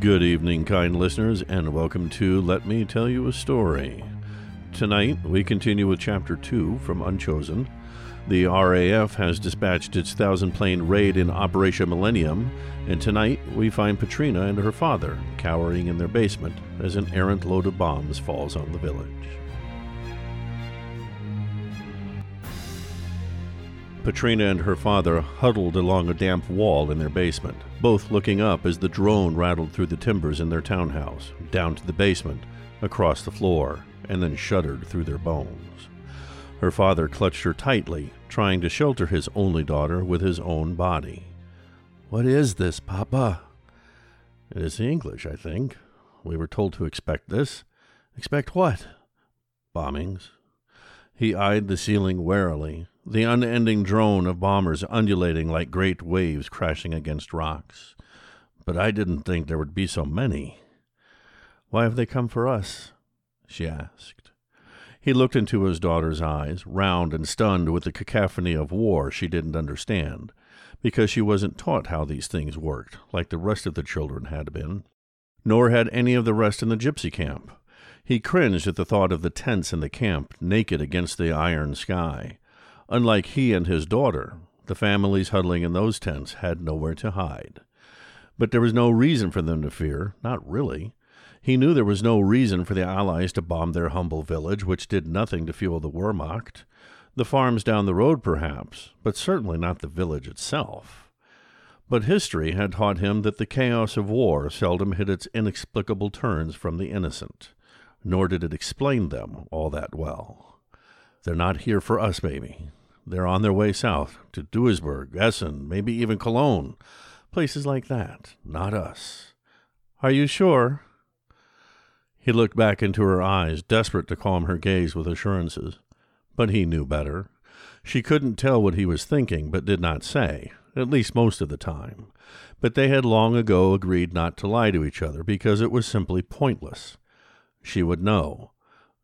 Good evening, kind listeners, and welcome to Let Me Tell You a Story. Tonight, we continue with Chapter 2 from Unchosen. The RAF has dispatched its thousand plane raid in Operation Millennium, and tonight we find Patrina and her father cowering in their basement as an errant load of bombs falls on the village. Patrina and her father huddled along a damp wall in their basement, both looking up as the drone rattled through the timbers in their townhouse, down to the basement, across the floor, and then shuddered through their bones. Her father clutched her tightly, trying to shelter his only daughter with his own body. What is this, Papa? It is English, I think. We were told to expect this. Expect what? Bombings. He eyed the ceiling warily, the unending drone of bombers undulating like great waves crashing against rocks. But I didn't think there would be so many. Why have they come for us? she asked. He looked into his daughter's eyes, round and stunned with the cacophony of war she didn't understand, because she wasn't taught how these things worked, like the rest of the children had been. Nor had any of the rest in the gypsy camp. He cringed at the thought of the tents in the camp, naked against the iron sky. Unlike he and his daughter, the families huddling in those tents had nowhere to hide. But there was no reason for them to fear, not really. He knew there was no reason for the Allies to bomb their humble village, which did nothing to fuel the Wehrmacht. The farms down the road, perhaps, but certainly not the village itself. But history had taught him that the chaos of war seldom hid its inexplicable turns from the innocent, nor did it explain them all that well. They're not here for us, baby. They're on their way south to Duisburg, Essen, maybe even Cologne. Places like that. Not us. Are you sure? He looked back into her eyes, desperate to calm her gaze with assurances. But he knew better. She couldn't tell what he was thinking, but did not say, at least most of the time. But they had long ago agreed not to lie to each other because it was simply pointless. She would know.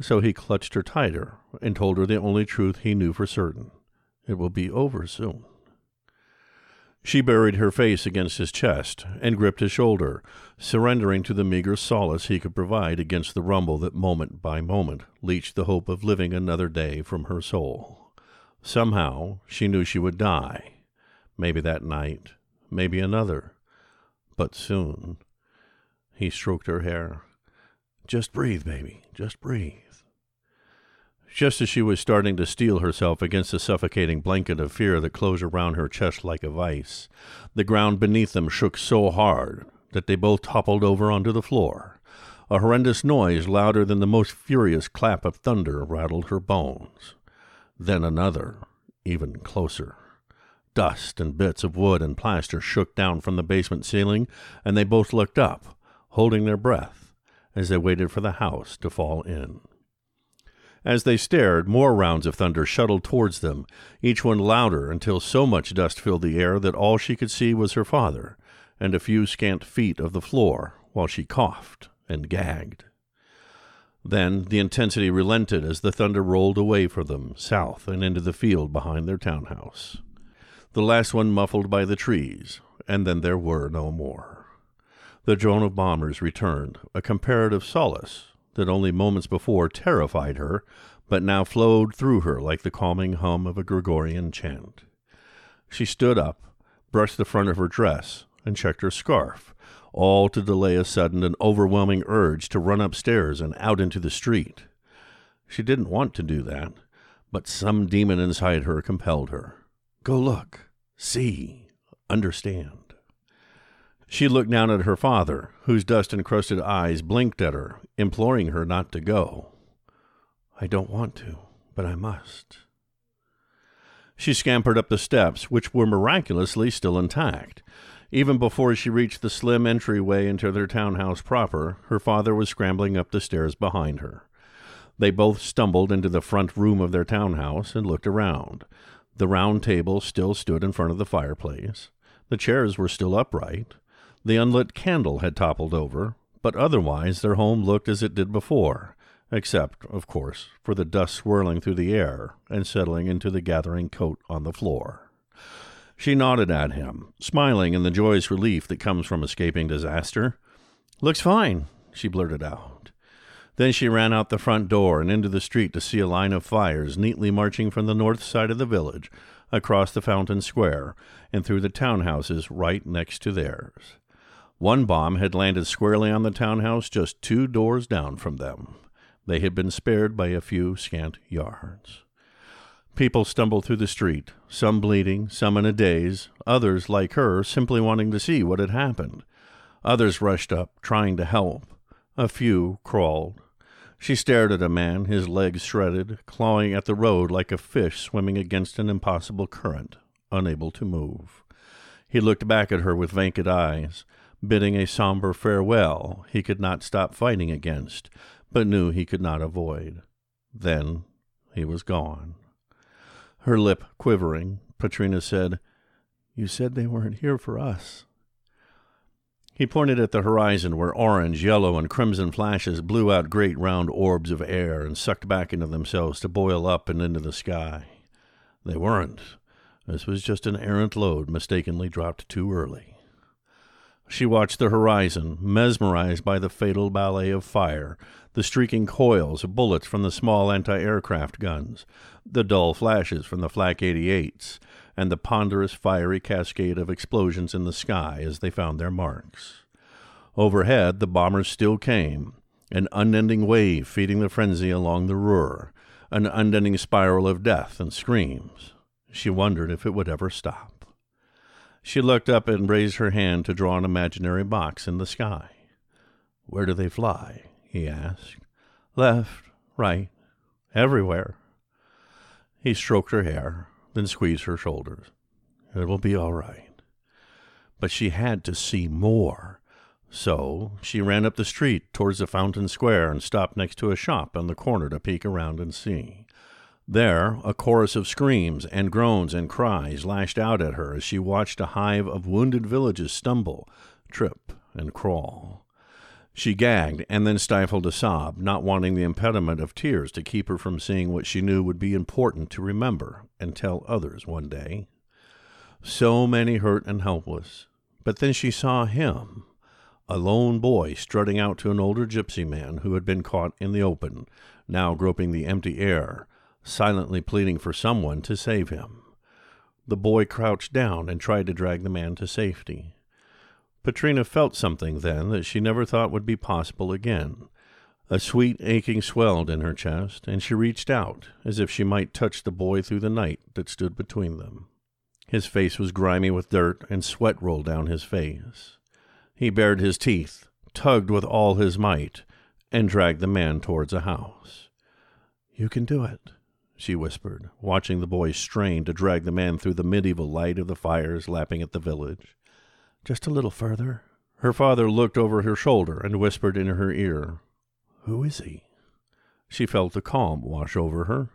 So he clutched her tighter and told her the only truth he knew for certain. It will be over soon. She buried her face against his chest and gripped his shoulder, surrendering to the meager solace he could provide against the rumble that moment by moment leached the hope of living another day from her soul. Somehow she knew she would die. Maybe that night, maybe another. But soon. He stroked her hair. Just breathe, baby. Just breathe. Just as she was starting to steel herself against the suffocating blanket of fear that closed around her chest like a vice, the ground beneath them shook so hard that they both toppled over onto the floor. A horrendous noise, louder than the most furious clap of thunder, rattled her bones. Then another, even closer. Dust and bits of wood and plaster shook down from the basement ceiling, and they both looked up, holding their breath, as they waited for the house to fall in. As they stared, more rounds of thunder shuttled towards them, each one louder until so much dust filled the air that all she could see was her father and a few scant feet of the floor while she coughed and gagged. Then the intensity relented as the thunder rolled away from them, south and into the field behind their townhouse. The last one muffled by the trees, and then there were no more. The drone of bombers returned, a comparative solace that only moments before terrified her, but now flowed through her like the calming hum of a Gregorian chant. She stood up, brushed the front of her dress, and checked her scarf, all to delay a sudden and overwhelming urge to run upstairs and out into the street. She didn't want to do that, but some demon inside her compelled her. Go look, see, understand. She looked down at her father, whose dust encrusted eyes blinked at her, imploring her not to go. I don't want to, but I must. She scampered up the steps, which were miraculously still intact. Even before she reached the slim entryway into their townhouse proper, her father was scrambling up the stairs behind her. They both stumbled into the front room of their townhouse and looked around. The round table still stood in front of the fireplace. The chairs were still upright. The unlit candle had toppled over, but otherwise their home looked as it did before, except, of course, for the dust swirling through the air and settling into the gathering coat on the floor. She nodded at him, smiling in the joyous relief that comes from escaping disaster. Looks fine, she blurted out. Then she ran out the front door and into the street to see a line of fires neatly marching from the north side of the village across the fountain square and through the townhouses right next to theirs. One bomb had landed squarely on the townhouse just two doors down from them. They had been spared by a few scant yards. People stumbled through the street, some bleeding, some in a daze, others, like her, simply wanting to see what had happened. Others rushed up, trying to help. A few crawled. She stared at a man, his legs shredded, clawing at the road like a fish swimming against an impossible current, unable to move. He looked back at her with vacant eyes, bidding a somber farewell he could not stop fighting against, but knew he could not avoid. Then he was gone. Her lip quivering, Petrina said, You said they weren't here for us. He pointed at the horizon where orange, yellow, and crimson flashes blew out great round orbs of air and sucked back into themselves to boil up and into the sky. They weren't. This was just an errant load mistakenly dropped too early. She watched the horizon, mesmerized by the fatal ballet of fire, the streaking coils of bullets from the small anti aircraft guns, the dull flashes from the Flak 88s, and the ponderous fiery cascade of explosions in the sky as they found their marks. Overhead, the bombers still came, an unending wave feeding the frenzy along the Ruhr, an unending spiral of death and screams. She wondered if it would ever stop. She looked up and raised her hand to draw an imaginary box in the sky. Where do they fly? he asked. Left, right, everywhere. He stroked her hair, then squeezed her shoulders. It will be all right. But she had to see more. So she ran up the street towards the fountain square and stopped next to a shop on the corner to peek around and see. There, a chorus of screams and groans and cries lashed out at her as she watched a hive of wounded villages stumble, trip, and crawl. She gagged and then stifled a sob, not wanting the impediment of tears to keep her from seeing what she knew would be important to remember and tell others one day. So many hurt and helpless. But then she saw him, a lone boy strutting out to an older gypsy man who had been caught in the open, now groping the empty air, silently pleading for someone to save him. The boy crouched down and tried to drag the man to safety. Petrina felt something then that she never thought would be possible again. A sweet aching swelled in her chest, and she reached out, as if she might touch the boy through the night that stood between them. His face was grimy with dirt, and sweat rolled down his face. He bared his teeth, tugged with all his might, and dragged the man towards a house. You can do it, she whispered, watching the boy strain to drag the man through the medieval light of the fires lapping at the village. Just a little further. Her father looked over her shoulder and whispered in her ear, Who is he? She felt a calm wash over her,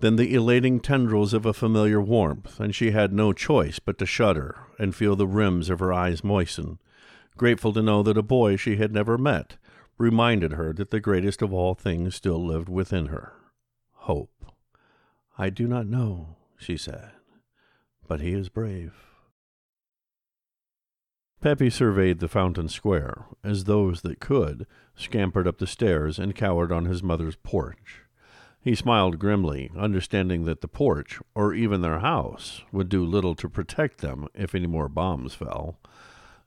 then the elating tendrils of a familiar warmth, and she had no choice but to shudder and feel the rims of her eyes moisten, grateful to know that a boy she had never met reminded her that the greatest of all things still lived within her hope. I do not know, she said, but he is brave. Peppy surveyed the fountain square, as those that could scampered up the stairs and cowered on his mother's porch. He smiled grimly, understanding that the porch, or even their house, would do little to protect them if any more bombs fell.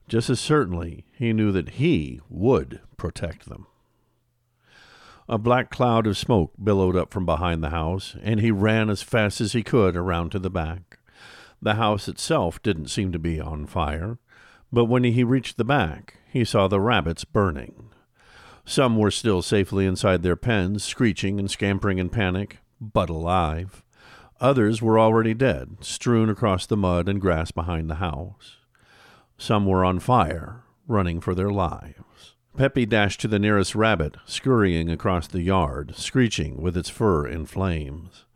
Just as certainly, he knew that he would protect them. A black cloud of smoke billowed up from behind the house, and he ran as fast as he could around to the back. The house itself didn't seem to be on fire. But when he reached the back, he saw the rabbits burning. Some were still safely inside their pens, screeching and scampering in panic, but alive. Others were already dead, strewn across the mud and grass behind the house. Some were on fire, running for their lives. Peppy dashed to the nearest rabbit, scurrying across the yard, screeching with its fur in flames.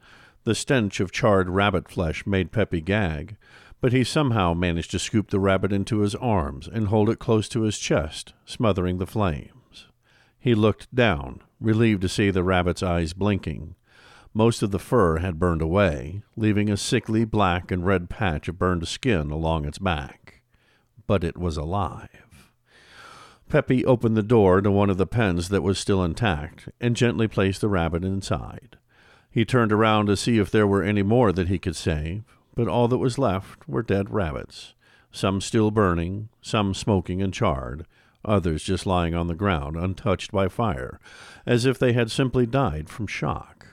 The stench of charred rabbit flesh made Peppy gag, but he somehow managed to scoop the rabbit into his arms and hold it close to his chest, smothering the flames. He looked down, relieved to see the rabbit's eyes blinking. Most of the fur had burned away, leaving a sickly black and red patch of burned skin along its back. But it was alive. Peppy opened the door to one of the pens that was still intact and gently placed the rabbit inside. He turned around to see if there were any more that he could save, but all that was left were dead rabbits, some still burning, some smoking and charred, others just lying on the ground untouched by fire, as if they had simply died from shock.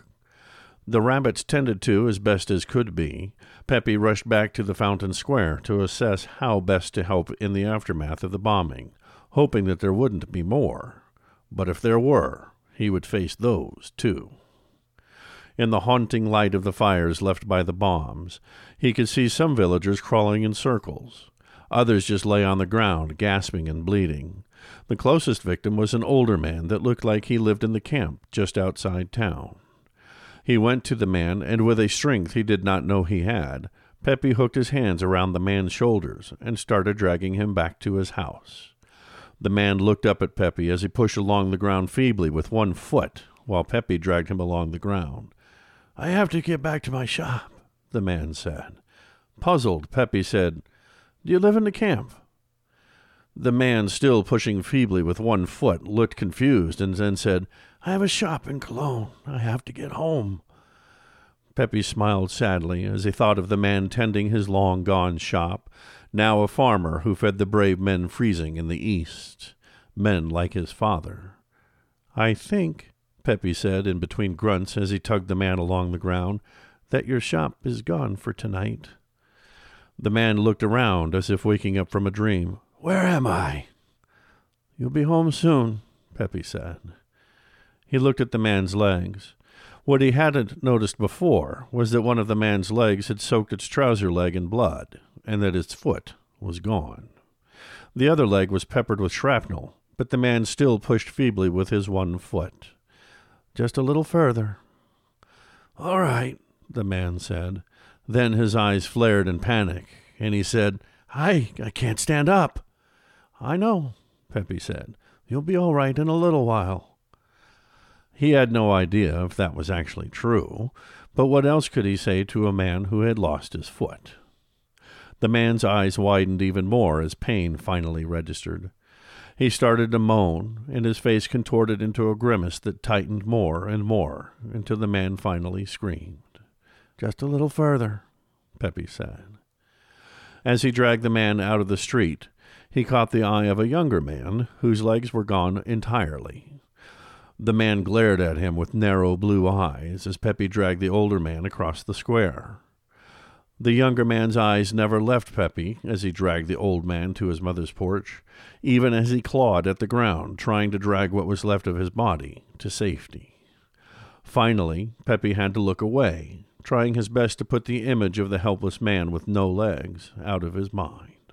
The rabbits tended to as best as could be, Peppy rushed back to the Fountain Square to assess how best to help in the aftermath of the bombing, hoping that there wouldn't be more. But if there were, he would face those, too. In the haunting light of the fires left by the bombs, he could see some villagers crawling in circles. Others just lay on the ground, gasping and bleeding. The closest victim was an older man that looked like he lived in the camp just outside town. He went to the man, and with a strength he did not know he had, Peppy hooked his hands around the man's shoulders and started dragging him back to his house. The man looked up at Peppy as he pushed along the ground feebly with one foot, while Peppy dragged him along the ground. I have to get back to my shop, the man said. Puzzled, Peppy said, Do you live in the camp? The man, still pushing feebly with one foot, looked confused and then said, I have a shop in Cologne. I have to get home. Peppy smiled sadly as he thought of the man tending his long gone shop, now a farmer who fed the brave men freezing in the east, men like his father. I think, Peppy said in between grunts as he tugged the man along the ground, that your shop is gone for tonight. The man looked around as if waking up from a dream. Where am I? You'll be home soon, Peppy said. He looked at the man's legs. What he hadn't noticed before was that one of the man's legs had soaked its trouser leg in blood, and that its foot was gone. The other leg was peppered with shrapnel, but the man still pushed feebly with his one foot. Just a little further. All right, the man said. Then his eyes flared in panic, and he said, I, I can't stand up. I know, Peppy said. You'll be all right in a little while. He had no idea if that was actually true, but what else could he say to a man who had lost his foot? The man's eyes widened even more as pain finally registered. He started to moan, and his face contorted into a grimace that tightened more and more until the man finally screamed. Just a little further, Peppy said. As he dragged the man out of the street, he caught the eye of a younger man whose legs were gone entirely. The man glared at him with narrow blue eyes as Peppy dragged the older man across the square. The younger man's eyes never left Peppy as he dragged the old man to his mother's porch, even as he clawed at the ground, trying to drag what was left of his body to safety. Finally, Peppy had to look away, trying his best to put the image of the helpless man with no legs out of his mind.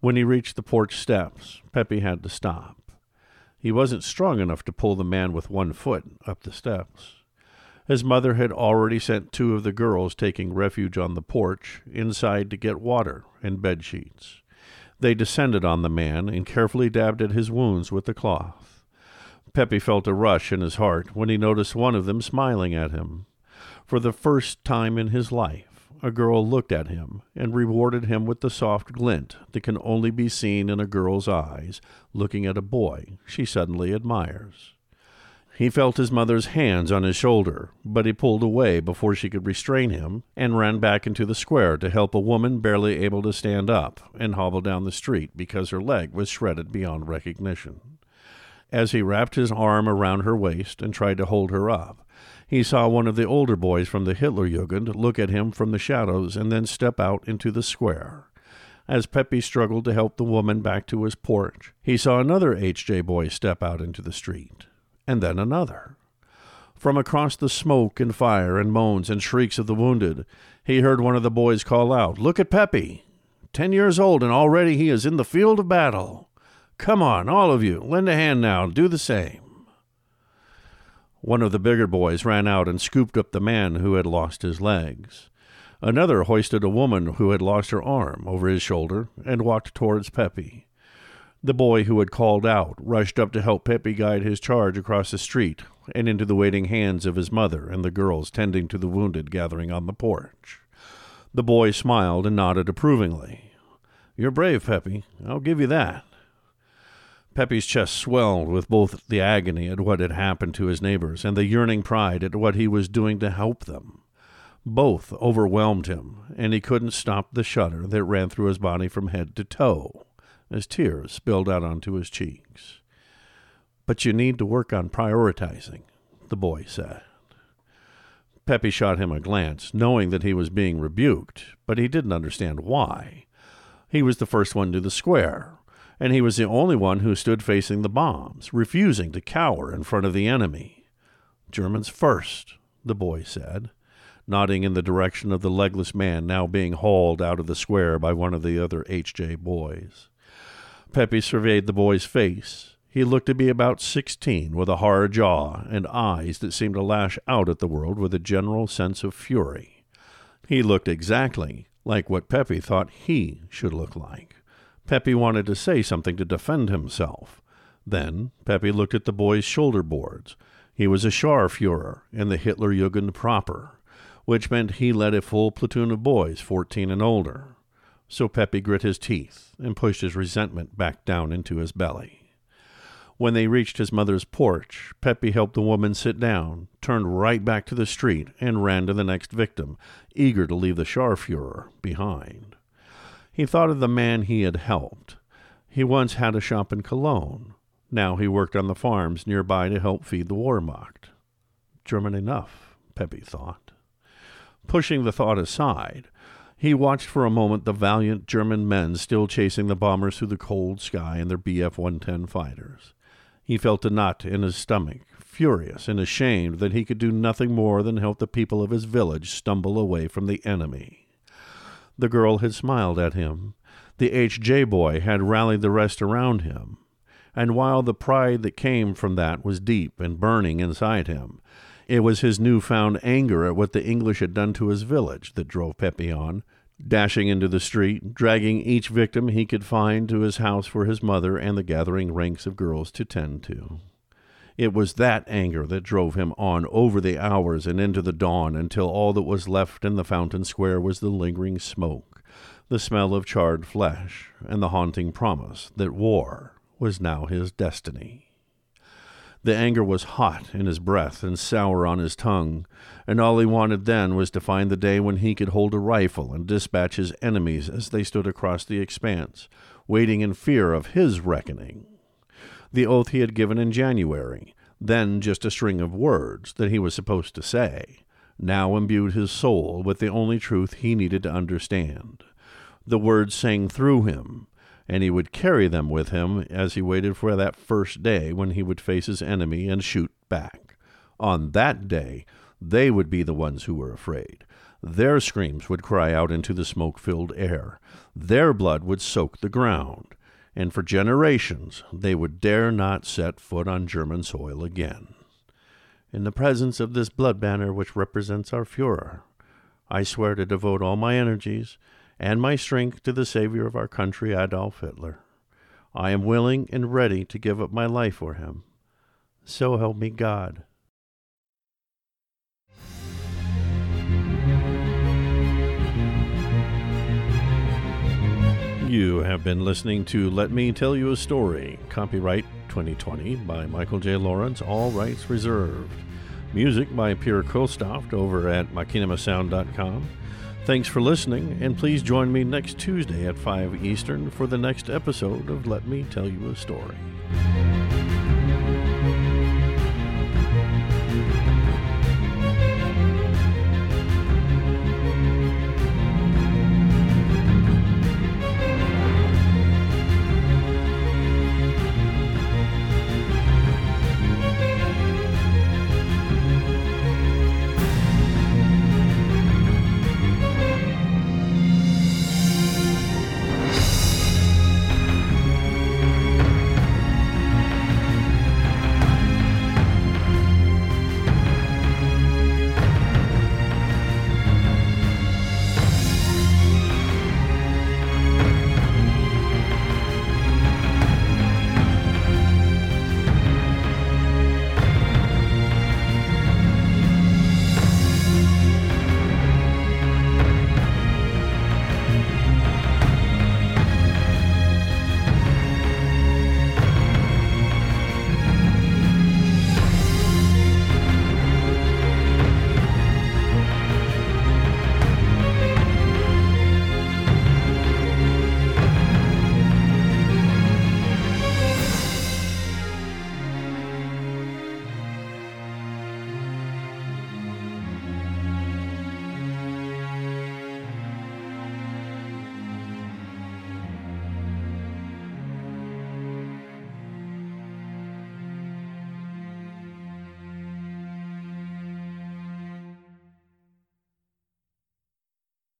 When he reached the porch steps, Peppy had to stop. He wasn't strong enough to pull the man with one foot up the steps. His mother had already sent two of the girls taking refuge on the porch inside to get water and bed sheets. They descended on the man and carefully dabbed at his wounds with the cloth. Peppy felt a rush in his heart when he noticed one of them smiling at him. For the first time in his life, a girl looked at him and rewarded him with the soft glint that can only be seen in a girl's eyes looking at a boy she suddenly admires. He felt his mother's hands on his shoulder, but he pulled away before she could restrain him and ran back into the square to help a woman barely able to stand up and hobble down the street because her leg was shredded beyond recognition. As he wrapped his arm around her waist and tried to hold her up, he saw one of the older boys from the Hitlerjugend look at him from the shadows and then step out into the square. As Peppy struggled to help the woman back to his porch, he saw another H.J. boy step out into the street and then another. From across the smoke and fire and moans and shrieks of the wounded, he heard one of the boys call out, Look at Peppy! Ten years old, and already he is in the field of battle. Come on, all of you, lend a hand now, do the same. One of the bigger boys ran out and scooped up the man who had lost his legs. Another hoisted a woman who had lost her arm over his shoulder and walked towards Peppy. The boy who had called out rushed up to help Peppy guide his charge across the street and into the waiting hands of his mother and the girls tending to the wounded gathering on the porch. The boy smiled and nodded approvingly. You're brave, Peppy. I'll give you that. Pepe's chest swelled with both the agony at what had happened to his neighbors and the yearning pride at what he was doing to help them. Both overwhelmed him, and he couldn't stop the shudder that ran through his body from head to toe as tears spilled out onto his cheeks. But you need to work on prioritizing, the boy said. Peppy shot him a glance, knowing that he was being rebuked, but he didn't understand why. He was the first one to the square, and he was the only one who stood facing the bombs, refusing to cower in front of the enemy. Germans first, the boy said, nodding in the direction of the legless man now being hauled out of the square by one of the other H.J. boys. Pepe surveyed the boy's face. He looked to be about sixteen, with a hard jaw and eyes that seemed to lash out at the world with a general sense of fury. He looked exactly like what Pepe thought he should look like. Pepe wanted to say something to defend himself. Then Pepe looked at the boy's shoulder boards. He was a Scharführer in the Hitlerjugend proper, which meant he led a full platoon of boys fourteen and older. So Pepe grit his teeth and pushed his resentment back down into his belly. When they reached his mother's porch, Pepe helped the woman sit down, turned right back to the street, and ran to the next victim, eager to leave the Scharführer behind. He thought of the man he had helped. He once had a shop in Cologne. Now he worked on the farms nearby to help feed the Wehrmacht. German enough, Pepe thought. Pushing the thought aside, he watched for a moment the valiant German men still chasing the bombers through the cold sky in their Bf 110 fighters. He felt a knot in his stomach, furious and ashamed that he could do nothing more than help the people of his village stumble away from the enemy. The girl had smiled at him. The H.J. boy had rallied the rest around him. And while the pride that came from that was deep and burning inside him, it was his new-found anger at what the English had done to his village that drove Pepe on, dashing into the street, dragging each victim he could find to his house for his mother and the gathering ranks of girls to tend to. It was that anger that drove him on over the hours and into the dawn until all that was left in the fountain square was the lingering smoke, the smell of charred flesh, and the haunting promise that war was now his destiny. The anger was hot in his breath and sour on his tongue, and all he wanted then was to find the day when he could hold a rifle and dispatch his enemies as they stood across the expanse, waiting in fear of his reckoning the oath he had given in January, then just a string of words that he was supposed to say, now imbued his soul with the only truth he needed to understand. The words sang through him, and he would carry them with him as he waited for that first day when he would face his enemy and shoot back. On that day, they would be the ones who were afraid. Their screams would cry out into the smoke filled air. Their blood would soak the ground and for generations they would dare not set foot on German soil again. In the presence of this blood banner which represents our Fuhrer, I swear to devote all my energies and my strength to the savior of our country, Adolf Hitler. I am willing and ready to give up my life for him. So help me God. You have been listening to Let Me Tell You a Story, copyright 2020 by Michael J. Lawrence, all rights reserved. Music by Pierre Kostoft over at machinimasound.com. Thanks for listening, and please join me next Tuesday at 5 Eastern for the next episode of Let Me Tell You a Story.